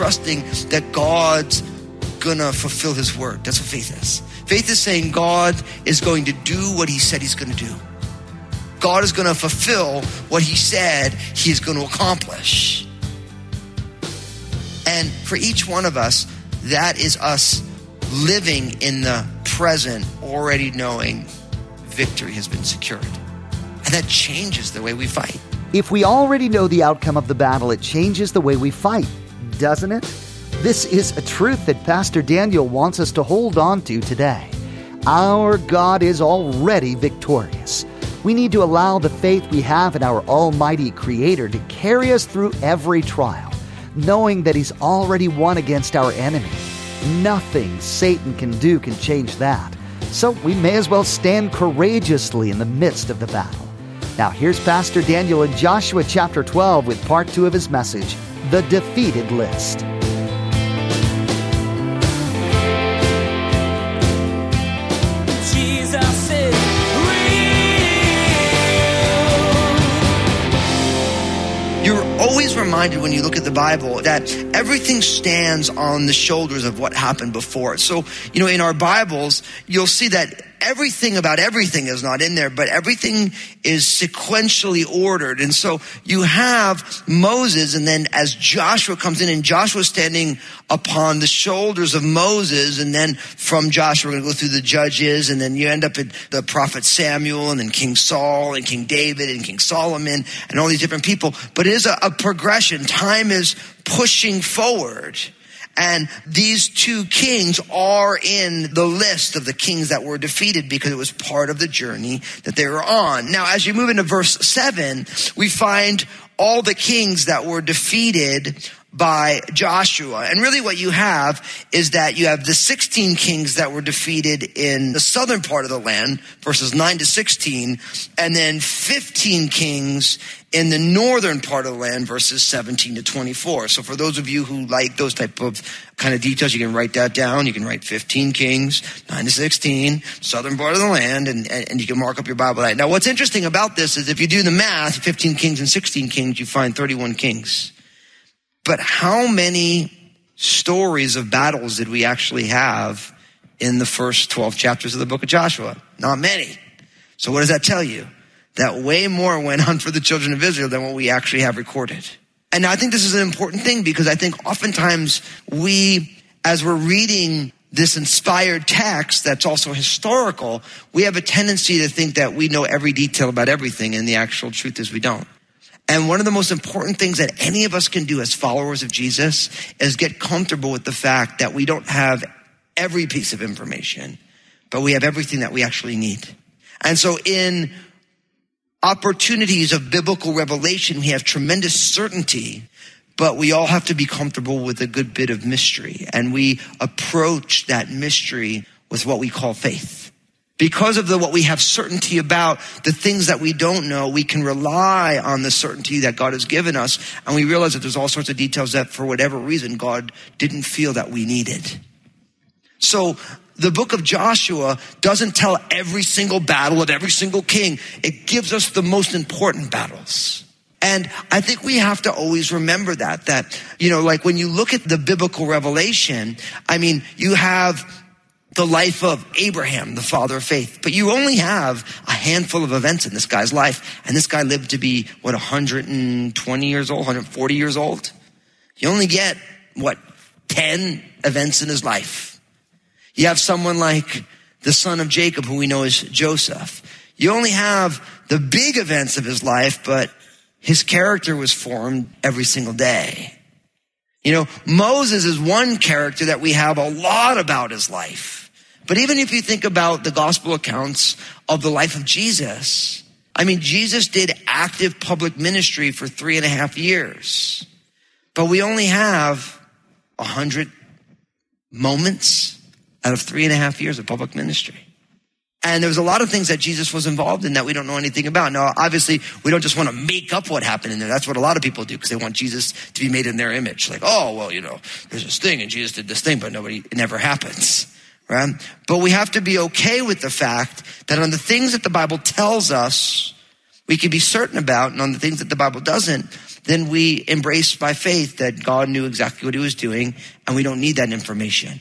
trusting that God's gonna fulfill his word. That's what faith is. Faith is saying God is going to do what he said he's gonna do. God is gonna fulfill what he said he is gonna accomplish. And for each one of us, that is us living in the present, already knowing victory has been secured. And that changes the way we fight. If we already know the outcome of the battle, it changes the way we fight, doesn't it? This is a truth that Pastor Daniel wants us to hold on to today. Our God is already victorious. We need to allow the faith we have in our Almighty Creator to carry us through every trial, knowing that He's already won against our enemy. Nothing Satan can do can change that. So we may as well stand courageously in the midst of the battle. Now, here's Pastor Daniel in Joshua chapter 12 with part two of his message The Defeated List. Reminded when you look at the Bible that everything stands on the shoulders of what happened before. So, you know, in our Bibles, you'll see that everything about everything is not in there, but everything is sequentially ordered. And so you have Moses, and then as Joshua comes in, and Joshua standing upon the shoulders of Moses, and then from Joshua, we're going to go through the judges, and then you end up at the prophet Samuel, and then King Saul, and King David, and King Solomon, and all these different people. But it is a, a progression. Time is pushing forward. And these two kings are in the list of the kings that were defeated because it was part of the journey that they were on. Now, as you move into verse seven, we find all the kings that were defeated by Joshua. And really what you have is that you have the 16 kings that were defeated in the southern part of the land, verses 9 to 16, and then 15 kings in the northern part of the land, verses 17 to 24. So for those of you who like those type of kind of details, you can write that down. You can write 15 kings, 9 to 16, southern part of the land, and, and you can mark up your Bible. Now what's interesting about this is if you do the math, 15 kings and 16 kings, you find 31 kings. But how many stories of battles did we actually have in the first 12 chapters of the book of Joshua? Not many. So what does that tell you? That way more went on for the children of Israel than what we actually have recorded. And I think this is an important thing because I think oftentimes we, as we're reading this inspired text that's also historical, we have a tendency to think that we know every detail about everything and the actual truth is we don't. And one of the most important things that any of us can do as followers of Jesus is get comfortable with the fact that we don't have every piece of information, but we have everything that we actually need. And so in opportunities of biblical revelation, we have tremendous certainty, but we all have to be comfortable with a good bit of mystery. And we approach that mystery with what we call faith. Because of the, what we have certainty about, the things that we don't know, we can rely on the certainty that God has given us. And we realize that there's all sorts of details that for whatever reason, God didn't feel that we needed. So the book of Joshua doesn't tell every single battle of every single king. It gives us the most important battles. And I think we have to always remember that, that, you know, like when you look at the biblical revelation, I mean, you have the life of Abraham, the father of faith. But you only have a handful of events in this guy's life. And this guy lived to be, what, 120 years old, 140 years old? You only get, what, 10 events in his life. You have someone like the son of Jacob, who we know as Joseph. You only have the big events of his life, but his character was formed every single day. You know, Moses is one character that we have a lot about his life. But even if you think about the gospel accounts of the life of Jesus, I mean, Jesus did active public ministry for three and a half years, but we only have a hundred moments out of three and a half years of public ministry. And there was a lot of things that Jesus was involved in that we don't know anything about. Now, obviously, we don't just want to make up what happened in there. That's what a lot of people do because they want Jesus to be made in their image. Like, oh, well, you know, there's this thing and Jesus did this thing, but nobody, it never happens. Right? But we have to be okay with the fact that on the things that the Bible tells us, we can be certain about, and on the things that the Bible doesn't, then we embrace by faith that God knew exactly what he was doing, and we don't need that information.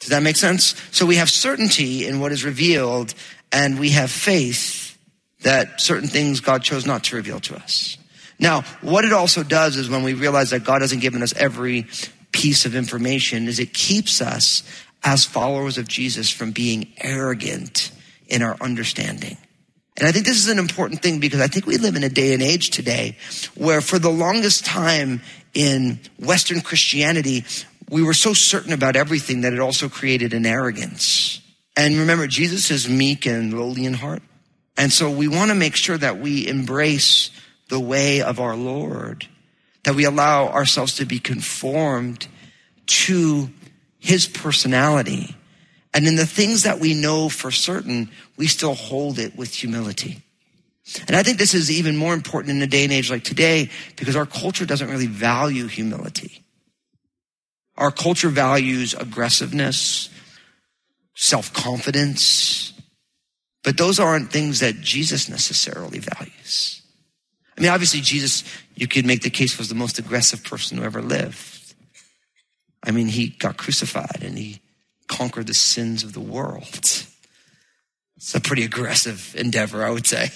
Does that make sense? So we have certainty in what is revealed, and we have faith that certain things God chose not to reveal to us. Now, what it also does is when we realize that God hasn't given us every piece of information, is it keeps us as followers of Jesus from being arrogant in our understanding. And I think this is an important thing because I think we live in a day and age today where for the longest time in Western Christianity, we were so certain about everything that it also created an arrogance. And remember, Jesus is meek and lowly in heart. And so we want to make sure that we embrace the way of our Lord, that we allow ourselves to be conformed to his personality. And in the things that we know for certain, we still hold it with humility. And I think this is even more important in a day and age like today because our culture doesn't really value humility. Our culture values aggressiveness, self-confidence, but those aren't things that Jesus necessarily values. I mean, obviously Jesus, you could make the case was the most aggressive person who ever lived. I mean, he got crucified and he conquered the sins of the world. It's a pretty aggressive endeavor, I would say.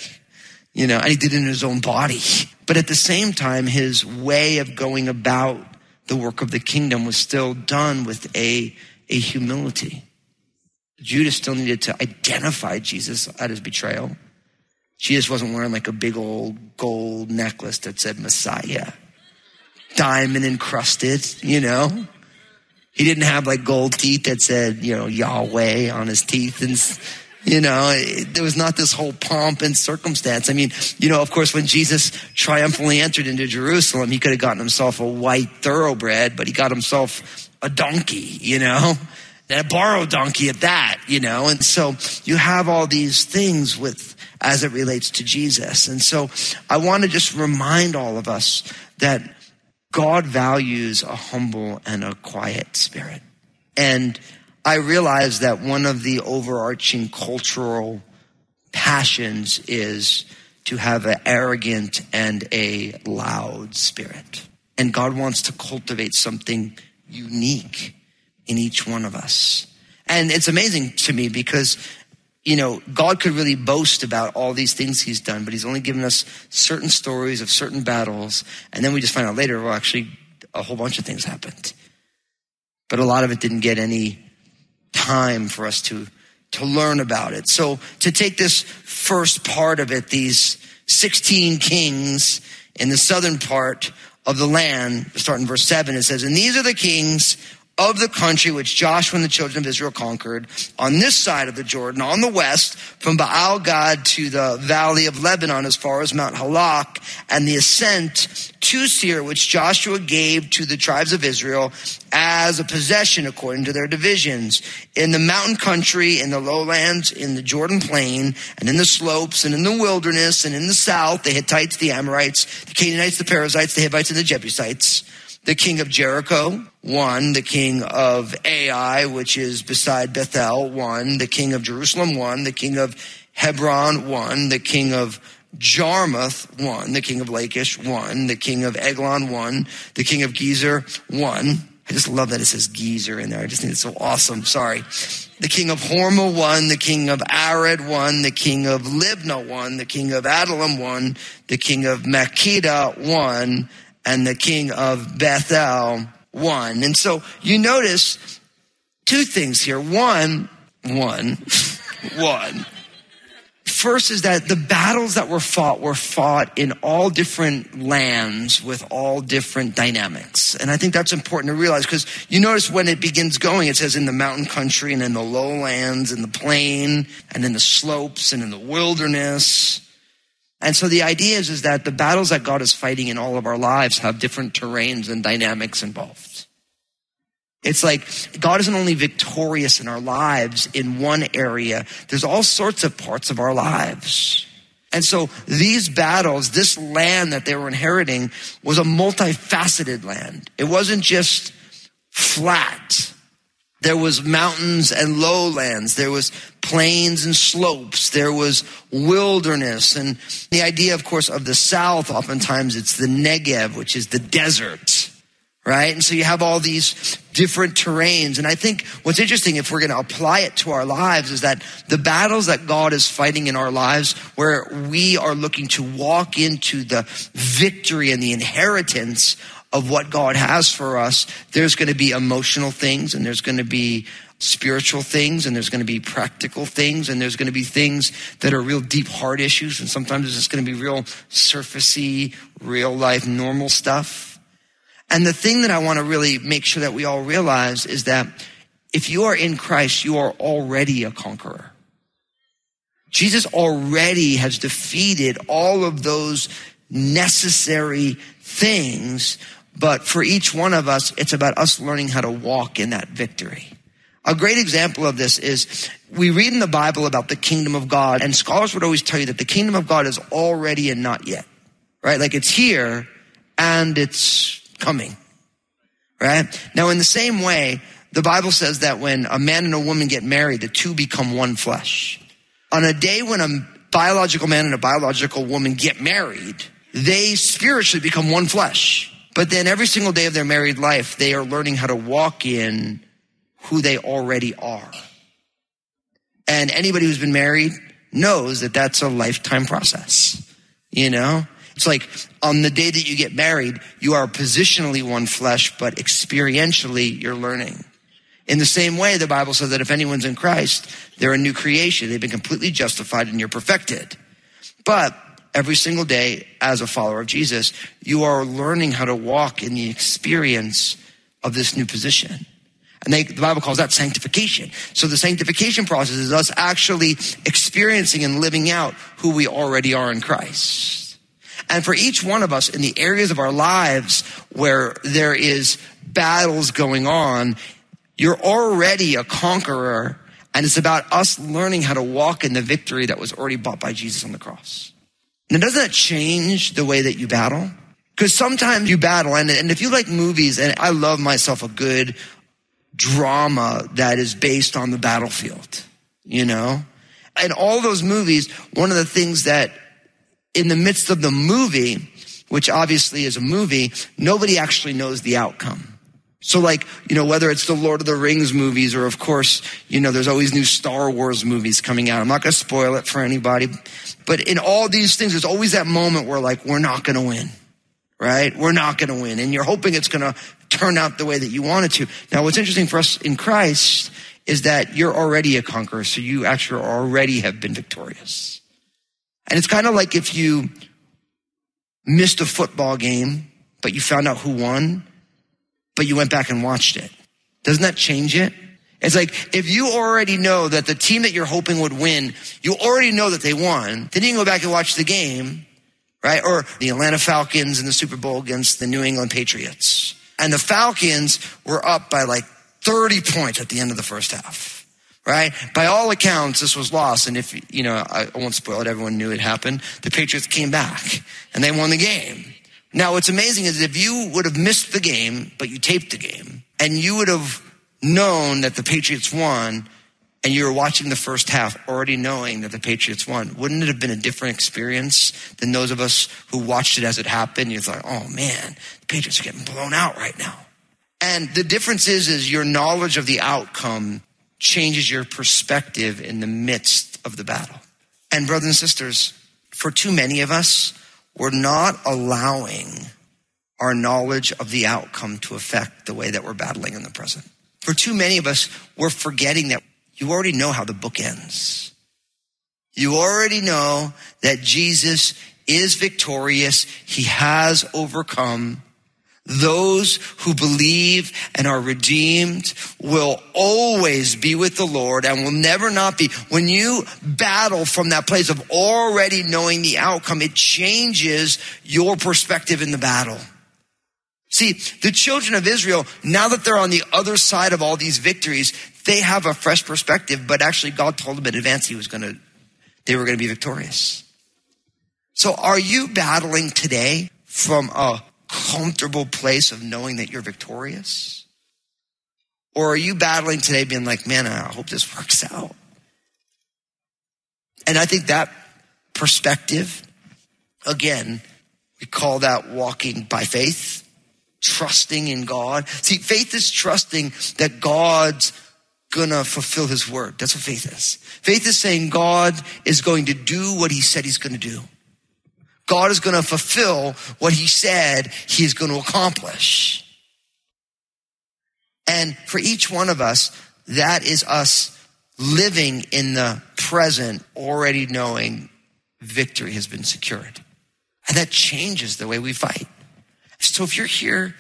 You know, and he did it in his own body. But at the same time, his way of going about the work of the kingdom was still done with a, a humility. Judas still needed to identify Jesus at his betrayal. Jesus wasn't wearing like a big old gold necklace that said Messiah, diamond encrusted, you know? He didn't have like gold teeth that said, you know, Yahweh on his teeth and, you know, it, there was not this whole pomp and circumstance. I mean, you know, of course, when Jesus triumphantly entered into Jerusalem, he could have gotten himself a white thoroughbred, but he got himself a donkey, you know, and a borrowed donkey at that, you know, and so you have all these things with, as it relates to Jesus. And so I want to just remind all of us that God values a humble and a quiet spirit. And I realize that one of the overarching cultural passions is to have an arrogant and a loud spirit. And God wants to cultivate something unique in each one of us. And it's amazing to me because you know, God could really boast about all these things he's done, but he's only given us certain stories of certain battles. And then we just find out later, well, actually, a whole bunch of things happened. But a lot of it didn't get any time for us to, to learn about it. So to take this first part of it, these 16 kings in the southern part of the land, starting verse seven, it says, and these are the kings of the country which Joshua and the children of Israel conquered on this side of the Jordan, on the west, from Baal Gad to the valley of Lebanon as far as Mount Halak, and the ascent to Seir, which Joshua gave to the tribes of Israel as a possession according to their divisions. In the mountain country, in the lowlands, in the Jordan plain, and in the slopes, and in the wilderness, and in the south, the Hittites, the Amorites, the Canaanites, the Perizzites, the Hivites, and the Jebusites the king of Jericho, one, the king of Ai, which is beside Bethel, one, the king of Jerusalem, one, the king of Hebron, one, the king of Jarmuth, one, the king of Lachish, one, the king of Eglon, one, the king of Gezer, one. I just love that it says Gezer in there. I just think it's so awesome. Sorry. The king of Hormah, one, the king of Arad, one, the king of Libnah, one, the king of Adullam, one, the king of Makkedah, one, and the king of Bethel won. And so you notice two things here. One, one, one. First is that the battles that were fought were fought in all different lands with all different dynamics. And I think that's important to realize because you notice when it begins going, it says in the mountain country and in the lowlands and the plain and in the slopes and in the wilderness. And so the idea is, is that the battles that God is fighting in all of our lives have different terrains and dynamics involved. It's like God isn't only victorious in our lives in one area, there's all sorts of parts of our lives. And so these battles, this land that they were inheriting was a multifaceted land. It wasn't just flat. There was mountains and lowlands. There was plains and slopes. There was wilderness. And the idea, of course, of the South, oftentimes it's the Negev, which is the desert right? And so you have all these different terrains. And I think what's interesting, if we're going to apply it to our lives, is that the battles that God is fighting in our lives, where we are looking to walk into the victory and the inheritance of what God has for us, there's going to be emotional things and there's going to be spiritual things and there's going to be practical things and there's going to be things that are real deep heart issues and sometimes it's just going to be real surfacey, real life, normal stuff. And the thing that I want to really make sure that we all realize is that if you are in Christ, you are already a conqueror. Jesus already has defeated all of those necessary things, but for each one of us, it's about us learning how to walk in that victory. A great example of this is we read in the Bible about the kingdom of God, and scholars would always tell you that the kingdom of God is already and not yet, right? Like it's here and it's coming. Right? Now, in the same way, the Bible says that when a man and a woman get married, the two become one flesh. On a day when a biological man and a biological woman get married, they spiritually become one flesh. But then every single day of their married life, they are learning how to walk in who they already are. And anybody who's been married knows that that's a lifetime process. You know, it's like on the day that you get married, you are positionally one flesh, but experientially you're learning. In the same way, the Bible says that if anyone's in Christ, they're a new creation. They've been completely justified and you're perfected. But every single day, as a follower of Jesus, you are learning how to walk in the experience of this new position. And they, the Bible calls that sanctification. So the sanctification process is us actually experiencing and living out who we already are in Christ. And for each one of us in the areas of our lives where there is battles going on, you're already a conqueror. And it's about us learning how to walk in the victory that was already bought by Jesus on the cross. Now, doesn't that change the way that you battle? Because sometimes you battle, and, and if you like movies, and I love myself a good drama that is based on the battlefield, you know? In all those movies, one of the things that in the midst of the movie, which obviously is a movie, nobody actually knows the outcome. So like, you know, whether it's the Lord of the Rings movies or of course, you know, there's always new Star Wars movies coming out. I'm not going to spoil it for anybody, but in all these things, there's always that moment where like, we're not going to win, right? We're not going to win. And you're hoping it's going to turn out the way that you want it to. Now, what's interesting for us in Christ is that you're already a conqueror. So you actually already have been victorious. And it's kind of like if you missed a football game, but you found out who won, but you went back and watched it. Doesn't that change it? It's like if you already know that the team that you're hoping would win, you already know that they won, then you can go back and watch the game, right? Or the Atlanta Falcons in the Super Bowl against the New England Patriots. And the Falcons were up by like 30 points at the end of the first half right? By all accounts, this was lost. And if, you know, I won't spoil it, everyone knew it happened. The Patriots came back and they won the game. Now, what's amazing is if you would have missed the game, but you taped the game, and you would have known that the Patriots won, and you were watching the first half already knowing that the Patriots won, wouldn't it have been a different experience than those of us who watched it as it happened? You thought, oh man, the Patriots are getting blown out right now. And the difference is, is your knowledge of the outcome changes your perspective in the midst of the battle. And brothers and sisters, for too many of us, we're not allowing our knowledge of the outcome to affect the way that we're battling in the present. For too many of us, we're forgetting that you already know how the book ends. You already know that Jesus is victorious. He has overcome. Those who believe and are redeemed will always be with the Lord and will never not be. When you battle from that place of already knowing the outcome, it changes your perspective in the battle. See, the children of Israel, now that they're on the other side of all these victories, they have a fresh perspective, but actually God told them in advance he was going to, they were going to be victorious. So are you battling today from a comfortable place of knowing that you're victorious? Or are you battling today being like, man, I hope this works out? And I think that perspective, again, we call that walking by faith, trusting in God. See, faith is trusting that God's gonna fulfill his word. That's what faith is. Faith is saying God is going to do what he said he's gonna do. God is gonna fulfill what he said he is gonna accomplish. And for each one of us, that is us living in the present, already knowing victory has been secured. And that changes the way we fight. So if you're here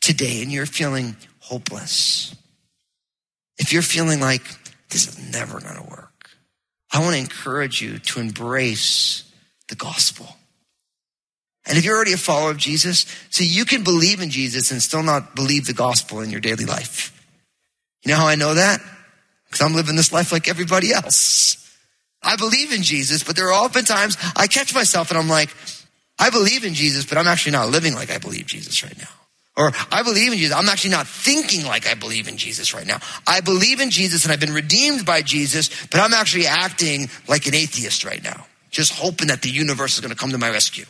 today and you're feeling hopeless, if you're feeling like this is never going to work, I want to encourage you to embrace the gospel. And if you're already a follower of Jesus, see, you can believe in Jesus and still not believe the gospel in your daily life. You know how I know that? Because I'm living this life like everybody else. I believe in Jesus, but there are often times I catch myself and I'm like, I believe in Jesus, but I'm actually not living like I believe Jesus right now. Or I believe in Jesus. I'm actually not thinking like I believe in Jesus right now. I believe in Jesus and I've been redeemed by Jesus, but I'm actually acting like an atheist right now, just hoping that the universe is going to come to my rescue.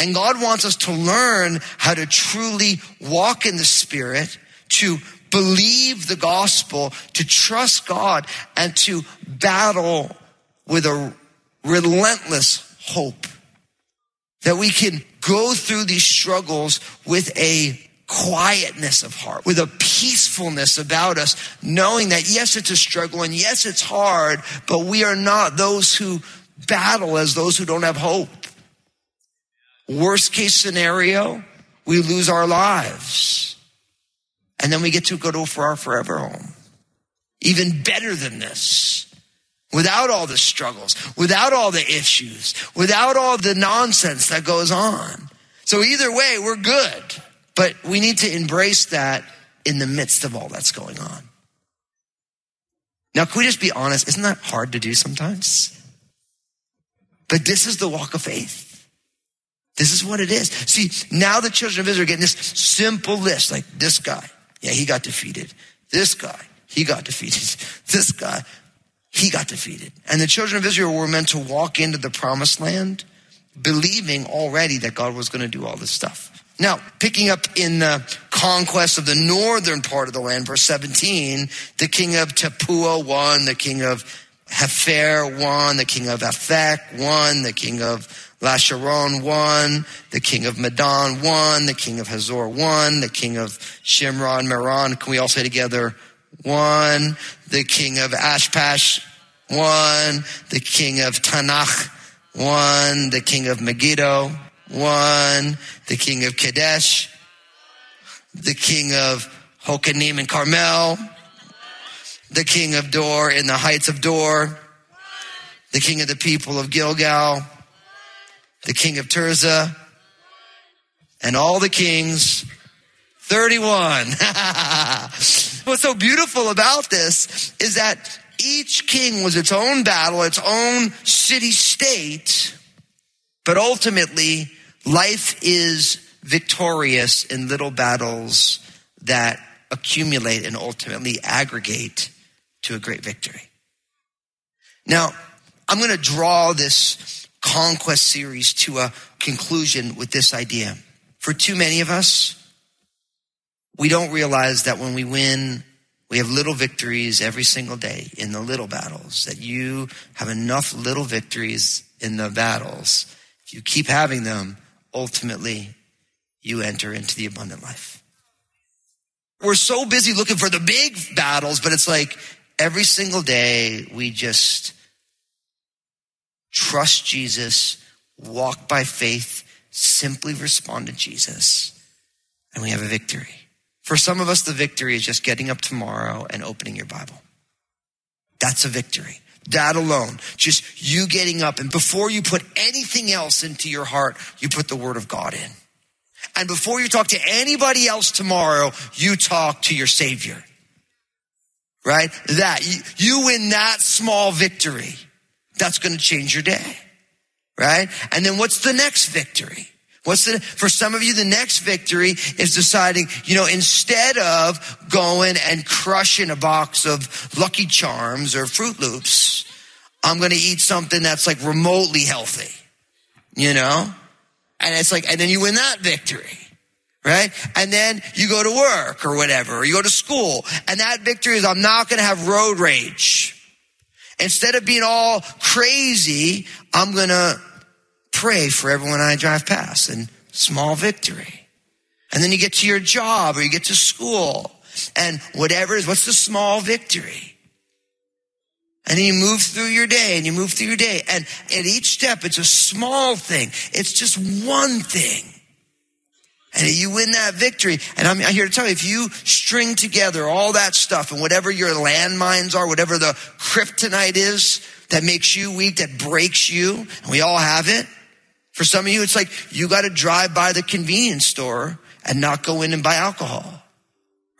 And God wants us to learn how to truly walk in the Spirit, to believe the gospel, to trust God, and to battle with a relentless hope. That we can go through these struggles with a quietness of heart, with a peacefulness about us, knowing that yes, it's a struggle and yes, it's hard, but we are not those who battle as those who don't have hope. Worst case scenario, we lose our lives. And then we get to go to for our forever home. Even better than this. Without all the struggles, without all the issues, without all the nonsense that goes on. So either way, we're good. But we need to embrace that in the midst of all that's going on. Now, can we just be honest? Isn't that hard to do sometimes? But this is the walk of faith. This is what it is. See, now the children of Israel are getting this simple list, like this guy, yeah, he got defeated. This guy, he got defeated. This guy, he got defeated. And the children of Israel were meant to walk into the promised land believing already that God was going to do all this stuff. Now, picking up in the conquest of the northern part of the land, verse 17, the king of Tappuah won, the king of Hepher won, the king of Aphek won, the king of Lasharon won, the king of Medan won, the king of Hazor won, the king of Shimron, Meron, can we all say together, won, the king of Ashpash one, the king of Taanach one, the king of Megiddo one, the king of Kadesh, the king of Hokanim and Carmel, the king of Dor in the heights of Dor, the king of the people of Gilgal, the king of Tirzah, and all the kings, 31. What's so beautiful about this is that each king was its own battle, its own city state, but ultimately life is victorious in little battles that accumulate and ultimately aggregate to a great victory. Now, I'm going to draw this conquest series to a conclusion with this idea. For too many of us, we don't realize that when we win, we have little victories every single day in the little battles, that you have enough little victories in the battles. If you keep having them, ultimately you enter into the abundant life. We're so busy looking for the big battles, but it's like every single day we just trust Jesus, walk by faith, simply respond to Jesus, and we have a victory. For some of us, the victory is just getting up tomorrow and opening your Bible. That's a victory. That alone, just you getting up and before you put anything else into your heart, you put the word of God in. And before you talk to anybody else tomorrow, you talk to your Savior. Right? That, you, win that small victory. That's going to change your day. Right? And then what's the next victory? What's the, for some of you, the next victory is deciding, you know, instead of going and crushing a box of Lucky Charms or Fruit Loops, I'm going to eat something that's like remotely healthy, you know? And it's like, and then you win that victory, right? And then you go to work or whatever, or you go to school. And that victory is I'm not going to have road rage. Instead of being all crazy, I'm going to pray for everyone I drive past and small victory. And then you get to your job or you get to school and whatever is, what's the small victory? And then you move through your day and you move through your day. And at each step, it's a small thing. It's just one thing. And you win that victory. And I'm here to tell you, if you string together all that stuff and whatever your landmines are, whatever the kryptonite is that makes you weak, that breaks you, and we all have it. For some of you, it's like you got to drive by the convenience store and not go in and buy alcohol,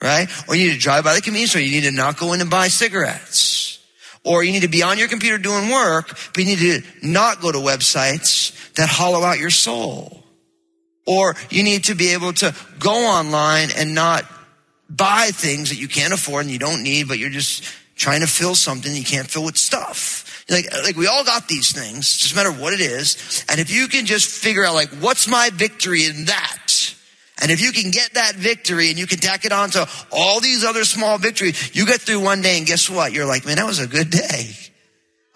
right? Or you need to drive by the convenience store. You need to not go in and buy cigarettes. Or you need to be on your computer doing work, but you need to not go to websites that hollow out your soul. Or you need to be able to go online and not buy things that you can't afford and you don't need, but you're just trying to fill something you can't fill with stuff. Like, like we all got these things, just matter what it is. And if you can just figure out like, what's my victory in that? And if you can get that victory and you can tack it on to all these other small victories, you get through one day and guess what? You're like, man, that was a good day.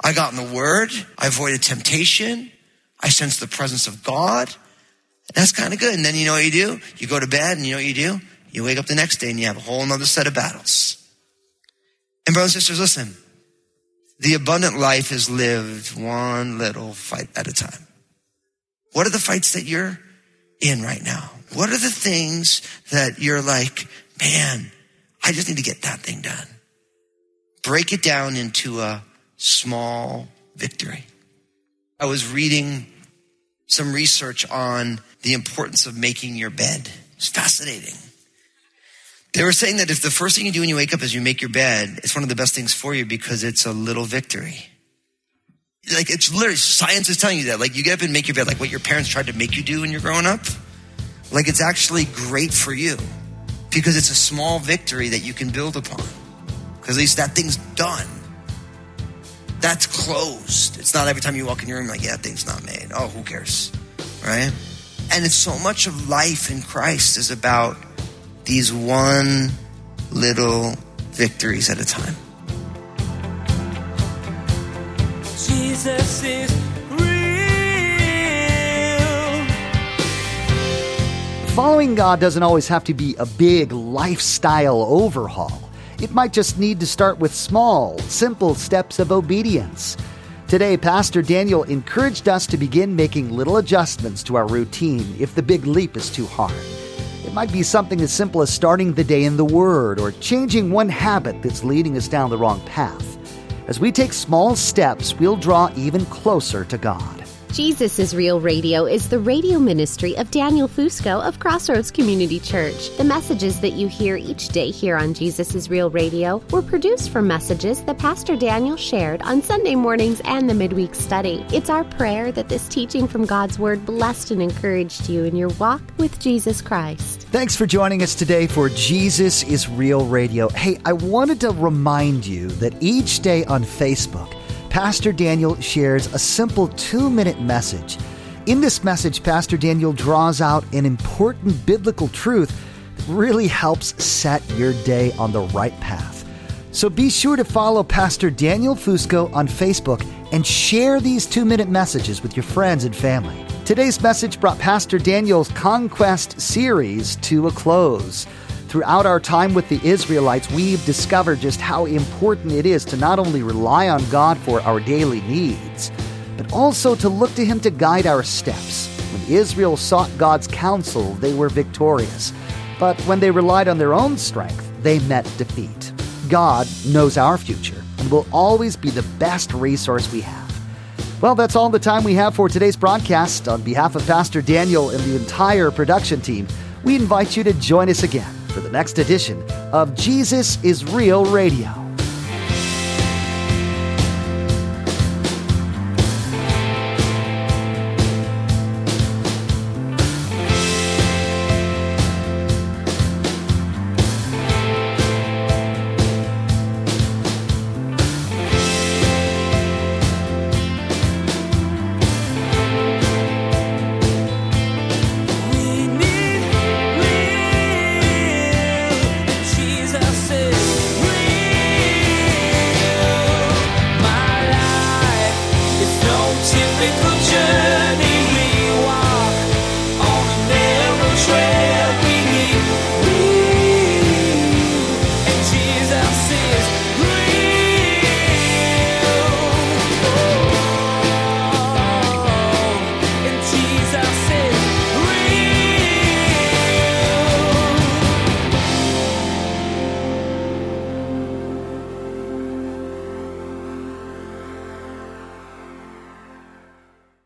I got in the word. I avoided temptation. I sensed the presence of God. That's kind of good. And then you know what you do? You go to bed and you know what you do? You wake up the next day and you have a whole nother set of battles. And brothers and sisters, listen. The abundant life is lived one little fight at a time. What are the fights that you're in right now? What are the things that you're like, man, I just need to get that thing done? Break it down into a small victory. I was reading some research on the importance of making your bed. It's fascinating. They were saying that if the first thing you do when you wake up is you make your bed, it's one of the best things for you because it's a little victory. Like it's literally science is telling you that. Like you get up and make your bed, like what your parents tried to make you do when you're growing up. Like it's actually great for you because it's a small victory that you can build upon. Because at least that thing's done. That's closed. It's not every time you walk in your room like, yeah, that thing's not made. Oh, who cares? Right? And it's so much of life in Christ is about these one little victories at a time. Jesus is real. Following God doesn't always have to be a big lifestyle overhaul. It might just need to start with small, simple steps of obedience. Today, Pastor Daniel encouraged us to begin making little adjustments to our routine if the big leap is too hard. Might be something as simple as starting the day in the Word or changing one habit that's leading us down the wrong path. As we take small steps, we'll draw even closer to God. Jesus is Real Radio is the radio ministry of Daniel Fusco of Crossroads Community Church. The messages that you hear each day here on Jesus is Real Radio were produced from messages that Pastor Daniel shared on Sunday mornings and the midweek study. It's our prayer that this teaching from God's Word blessed and encouraged you in your walk with Jesus Christ. Thanks for joining us today for Jesus is Real Radio. Hey, I wanted to remind you that each day on Facebook, Pastor Daniel shares a simple two minute message. In this message, Pastor Daniel draws out an important biblical truth that really helps set your day on the right path. So be sure to follow Pastor Daniel Fusco on Facebook and share these two minute messages with your friends and family. Today's message brought Pastor Daniel's Conquest series to a close. Throughout our time with the Israelites, we've discovered just how important it is to not only rely on God for our daily needs, but also to look to Him to guide our steps. When Israel sought God's counsel, they were victorious. But when they relied on their own strength, they met defeat. God knows our future and will always be the best resource we have. Well, that's all the time we have for today's broadcast. On behalf of Pastor Daniel and the entire production team, we invite you to join us again for the next edition of Jesus is Real Radio.